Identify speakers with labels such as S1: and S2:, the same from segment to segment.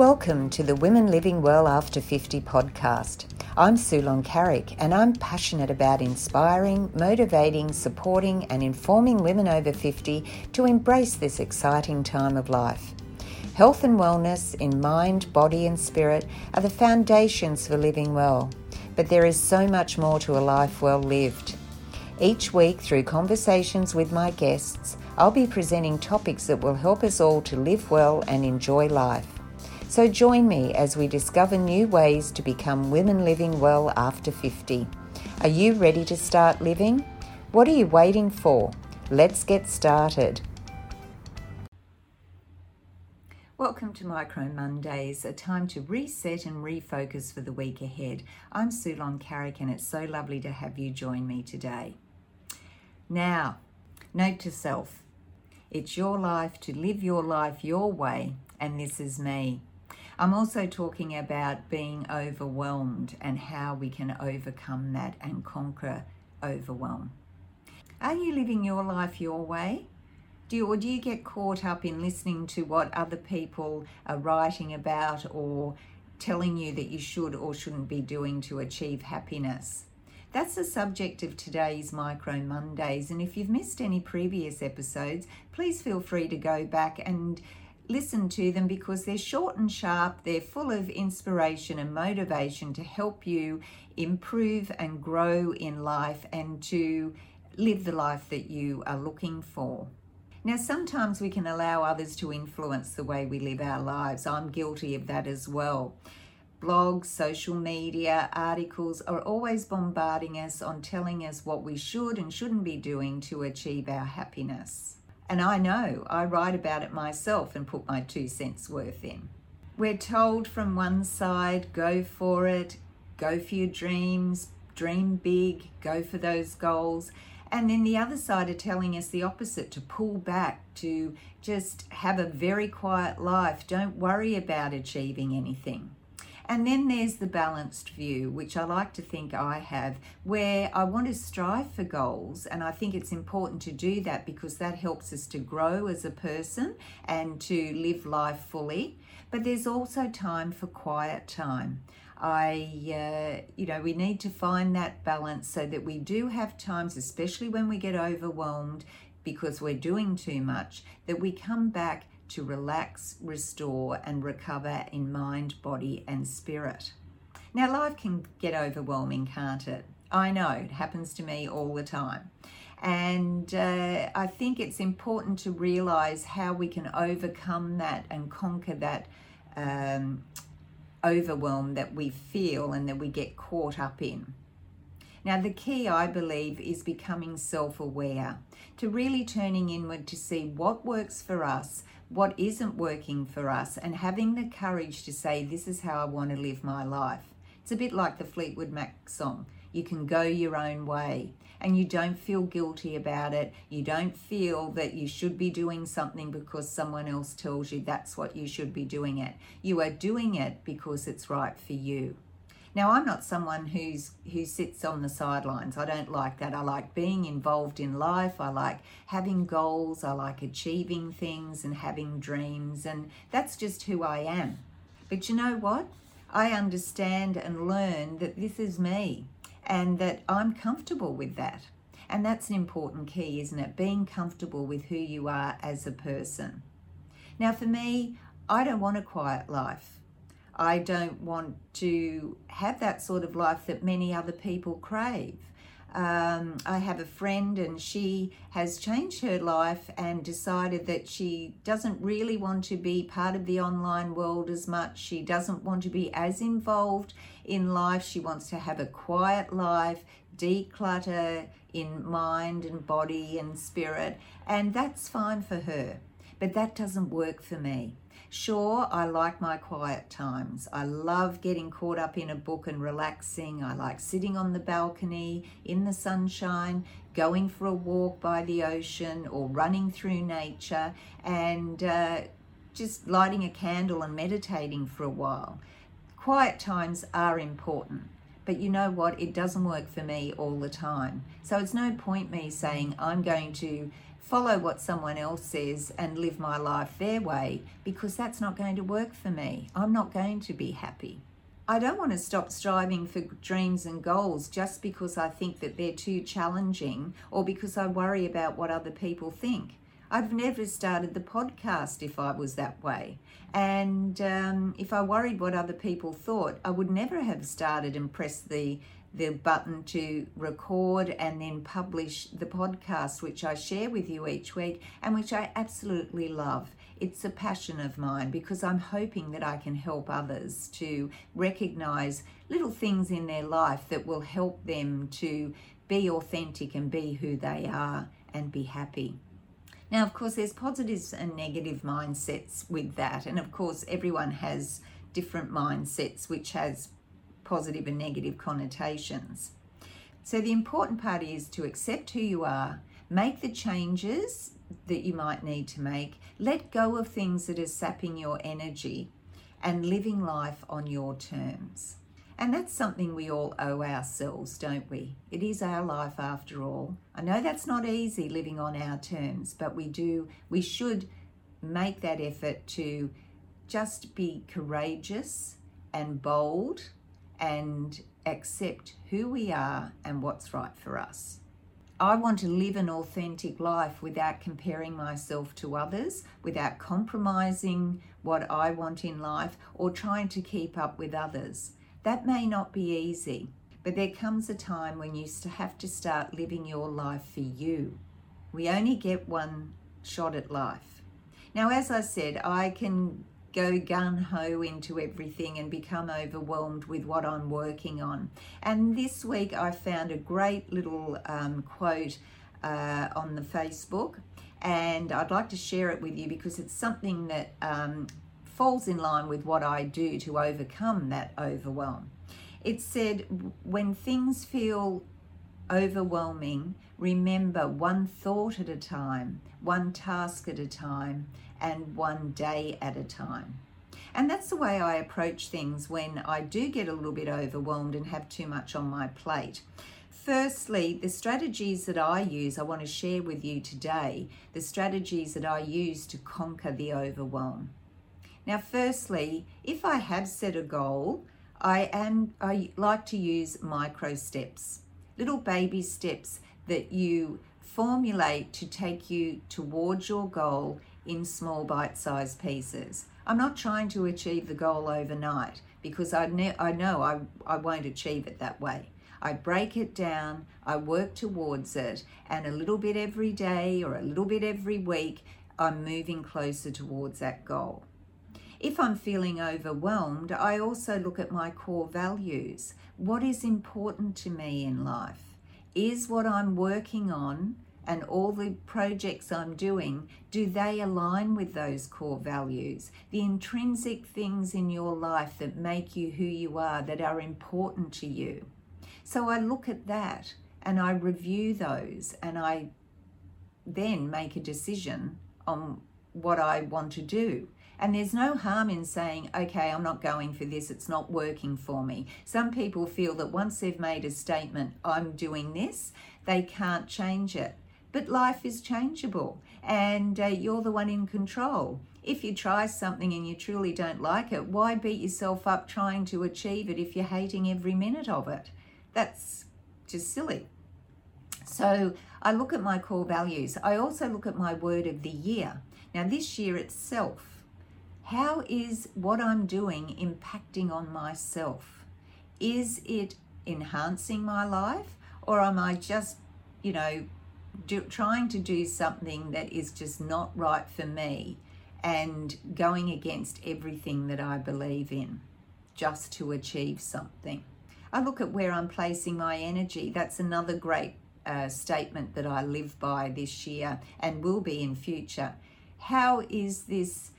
S1: Welcome to the Women Living Well After 50 podcast. I'm Sue Loncaric and I'm passionate about inspiring, motivating, supporting, and informing women over 50 to embrace this exciting time of life. Health and wellness in mind, body, and spirit are the foundations for living well, but there is so much more to a life well lived. Each week, through conversations with my guests, I'll be presenting topics that will help us all to live well and enjoy life. So join me as we discover new ways to become women living well after 50. Are you ready to start living? What are you waiting for? Let's get started. Welcome to Micro Mondays, a time to reset and refocus for the week ahead. I'm Sue Loncaric, and it's so lovely to have you join me today. Now, note to self it's your life to live your life your way, and this is me. I'm also talking about being overwhelmed and how we can overcome that and conquer overwhelm. Are you living your life your way? Do you, or do you get caught up in listening to what other people are writing about or telling you that you should or shouldn't be doing to achieve happiness? That's the subject of today's Micro Mondays. And if you've missed any previous episodes, please feel free to go back and listen to them because they're short and sharp, they're full of inspiration and motivation to help you improve and grow in life and to live the life that you are looking for. Now, sometimes we can allow others to influence the way we live our lives. I'm guilty of that as well. Blogs, social media, articles are always bombarding us on telling us what we should and shouldn't be doing to achieve our happiness. And I know, I write about it myself and put my two cents worth in. We're told from one side, go for it, go for your dreams, dream big, go for those goals. And then the other side are telling us the opposite to pull back, to just have a very quiet life. Don't worry about achieving anything. And then there's the balanced view, which I like to think I have, where I want to strive for goals. And I think it's important to do that because that helps us to grow as a person and to live life fully. But there's also time for quiet time. I, uh, you know, we need to find that balance so that we do have times, especially when we get overwhelmed because we're doing too much, that we come back to relax, restore, and recover in mind, body, and spirit. Now, life can get overwhelming, can't it? I know, it happens to me all the time. And uh, I think it's important to realize how we can overcome that and conquer that um, overwhelm that we feel and that we get caught up in. Now, the key, I believe, is becoming self aware, to really turning inward to see what works for us, what isn't working for us and having the courage to say, This is how I want to live my life. It's a bit like the Fleetwood Mac song. You can go your own way and you don't feel guilty about it. You don't feel that you should be doing something because someone else tells you that's what you should be doing it. You are doing it because it's right for you. Now, I'm not someone who's who sits on the sidelines. I don't like that. I like being involved in life. I like having goals. I like achieving things and having dreams, and that's just who I am. But you know what? I understand and learn that this is me and that I'm comfortable with that. And that's an important key, isn't it? Being comfortable with who you are as a person. Now, for me, I don't want a quiet life. I don't want to have that sort of life that many other people crave. Um, I have a friend and she has changed her life and decided that she doesn't really want to be part of the online world as much. She doesn't want to be as involved in life. She wants to have a quiet life, declutter in mind and body and spirit, and that's fine for her. But that doesn't work for me. Sure, I like my quiet times. I love getting caught up in a book and relaxing. I like sitting on the balcony in the sunshine, going for a walk by the ocean, or running through nature and uh, just lighting a candle and meditating for a while. Quiet times are important, but you know what? It doesn't work for me all the time. So it's no point me saying I'm going to follow what someone else says and live my life their way because that's not going to work for me. I'm not going to be happy. I don't want to stop striving for dreams and goals just because I think that they're too challenging or because I worry about what other people think. I've never started the podcast if I was that way. And um, if I worried what other people thought, I would never have started and pressed the the button to record and then publish the podcast, which I share with you each week and which I absolutely love. It's a passion of mine because I'm hoping that I can help others to recognize little things in their life that will help them to be authentic and be who they are and be happy. Now, of course, there's positives and negative mindsets with that. And of course, everyone has different mindsets, which has positive and negative connotations. So, the important part is to accept who you are, make the changes that you might need to make, let go of things that are sapping your energy, and living life on your terms. And that's something we all owe ourselves, don't we? It is our life after all. I know that's not easy living on our terms, but we do, we should make that effort to just be courageous and bold and accept who we are and what's right for us. I want to live an authentic life without comparing myself to others, without compromising what I want in life, or trying to keep up with others. That may not be easy, but there comes a time when you have to start living your life for you. We only get one shot at life. Now, as I said, I can go gun ho into everything and become overwhelmed with what I'm working on. And this week I found a great little um, quote uh, on the Facebook, and I'd like to share it with you because it's something that um, falls in line with what I do to overcome that overwhelm. It said, when things feel overwhelming, remember one thought at a time, one task at a time, and one day at a time. And that's the way I approach things when I do get a little bit overwhelmed and have too much on my plate. Firstly, the strategies that I use, I want to share with you today the strategies that I use to conquer the overwhelm. Now, firstly, if I have set a goal, I am I like to use micro steps, little baby steps that you formulate to take you towards your goal in small bite-sized pieces. I'm not trying to achieve the goal overnight because I, ne- I know I, I won't achieve it that way. I break it down, I work towards it, and a little bit every day or a little bit every week, I'm moving closer towards that goal. If I'm feeling overwhelmed, I also look at my core values. What is important to me in life? Is what I'm working on and all the projects I'm doing, do they align with those core values? The intrinsic things in your life that make you who you are, that are important to you. So I look at that and I review those and I then make a decision on what I want to do. And there's no harm in saying, okay, I'm not going for this, it's not working for me. Some people feel that once they've made a statement, I'm doing this, they can't change it. But life is changeable and uh, you're the one in control. If you try something and you truly don't like it, why beat yourself up trying to achieve it if you're hating every minute of it? That's just silly. So I look at my core values. I also look at my word of the year. Now, this year itself, how is what I'm doing impacting on myself? Is it enhancing my life or am I just, you know, do, trying to do something that is just not right for me and going against everything that I believe in just to achieve something? I look at where I'm placing my energy. That's another great uh, statement that I live by this year and will be in future. How is this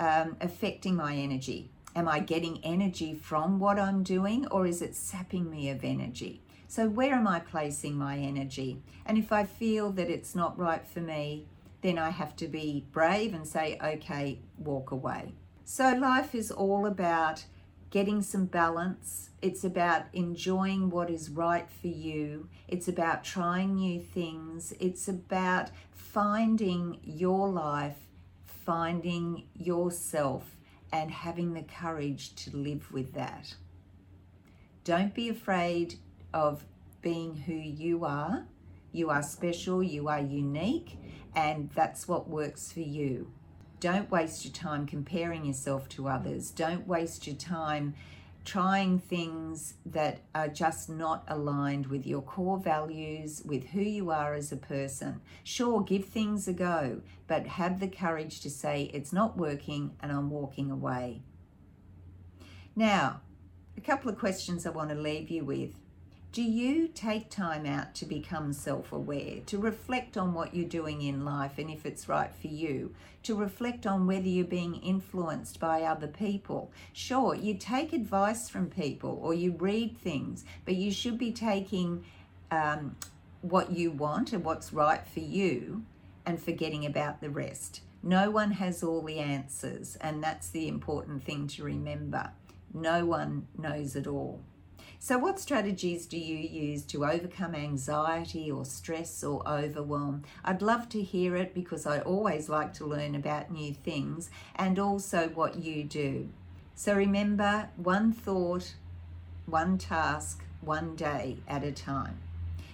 S1: um, affecting my energy? Am I getting energy from what I'm doing or is it sapping me of energy? So, where am I placing my energy? And if I feel that it's not right for me, then I have to be brave and say, okay, walk away. So, life is all about getting some balance. It's about enjoying what is right for you. It's about trying new things. It's about finding your life, finding yourself, and having the courage to live with that. Don't be afraid of being who you are. You are special, you are unique, and that's what works for you. Don't waste your time comparing yourself to others. Don't waste your time trying things that are just not aligned with your core values, with who you are as a person. Sure, give things a go, but have the courage to say, it's not working and I'm walking away. Now, a couple of questions I want to leave you with. Do you take time out to become self aware, to reflect on what you're doing in life and if it's right for you, to reflect on whether you're being influenced by other people? Sure, you take advice from people or you read things, but you should be taking um, what you want and what's right for you and forgetting about the rest. No one has all the answers, and that's the important thing to remember. No one knows it all. So, what strategies do you use to overcome anxiety or stress or overwhelm? I'd love to hear it because I always like to learn about new things and also what you do. So, remember one thought, one task, one day at a time.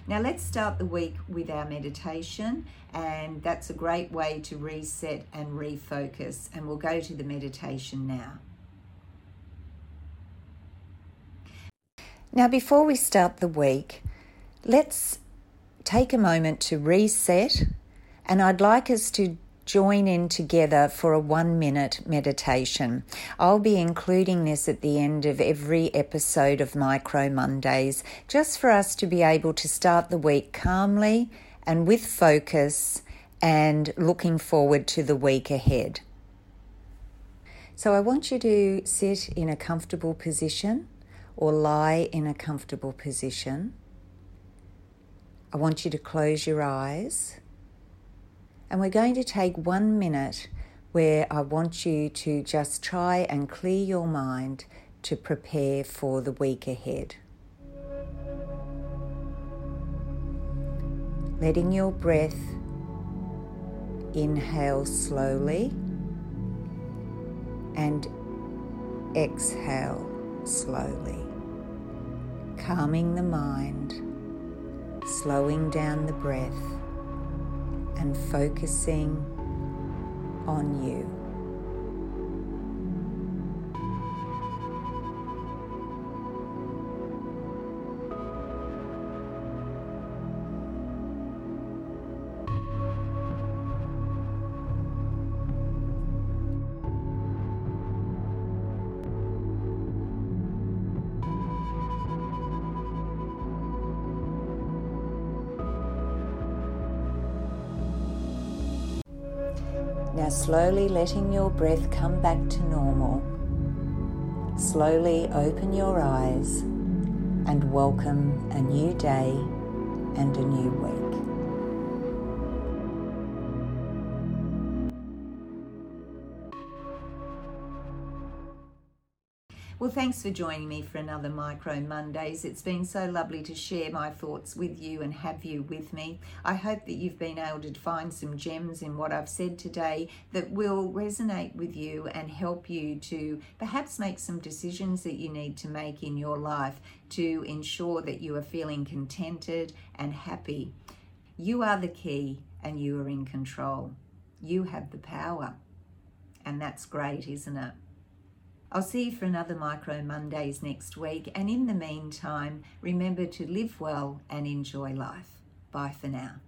S1: Now, let's start the week with our meditation, and that's a great way to reset and refocus. And we'll go to the meditation now. Now, before we start the week, let's take a moment to reset, and I'd like us to join in together for a one minute meditation. I'll be including this at the end of every episode of Micro Mondays, just for us to be able to start the week calmly and with focus and looking forward to the week ahead. So, I want you to sit in a comfortable position or lie in a comfortable position. I want you to close your eyes. And we're going to take one minute where I want you to just try and clear your mind to prepare for the week ahead. Letting your breath inhale slowly and exhale slowly, calming the mind, slowing down the breath, and focusing on you. Slowly letting your breath come back to normal. Slowly open your eyes and welcome a new day and a new week. Well, thanks for joining me for another Micro Mondays. It's been so lovely to share my thoughts with you and have you with me. I hope that you've been able to find some gems in what I've said today that will resonate with you and help you to perhaps make some decisions that you need to make in your life to ensure that you are feeling contented and happy. You are the key and you are in control. You have the power. And that's great, isn't it? I'll see you for another Micro Mondays next week. And in the meantime, remember to live well and enjoy life. Bye for now.